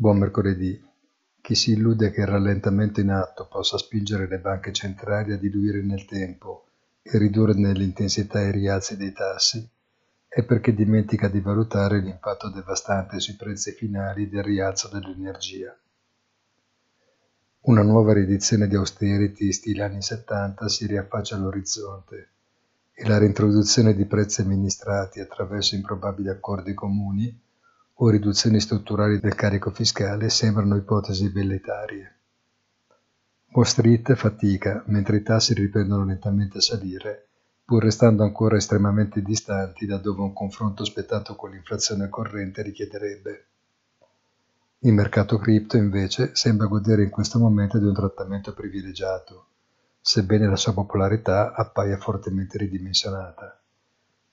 Buon mercoledì. Chi si illude che il rallentamento in atto possa spingere le banche centrali a diluire nel tempo e ridurre nell'intensità i rialzi dei tassi è perché dimentica di valutare l'impatto devastante sui prezzi finali del rialzo dell'energia. Una nuova riedizione di austerity stile anni 70 si riaffaccia all'orizzonte e la reintroduzione di prezzi amministrati attraverso improbabili accordi comuni o riduzioni strutturali del carico fiscale sembrano ipotesi velleitarie. Wall Street fatica mentre i tassi riprendono lentamente a salire, pur restando ancora estremamente distanti da dove un confronto aspettato con l'inflazione corrente richiederebbe. Il mercato cripto invece sembra godere in questo momento di un trattamento privilegiato, sebbene la sua popolarità appaia fortemente ridimensionata.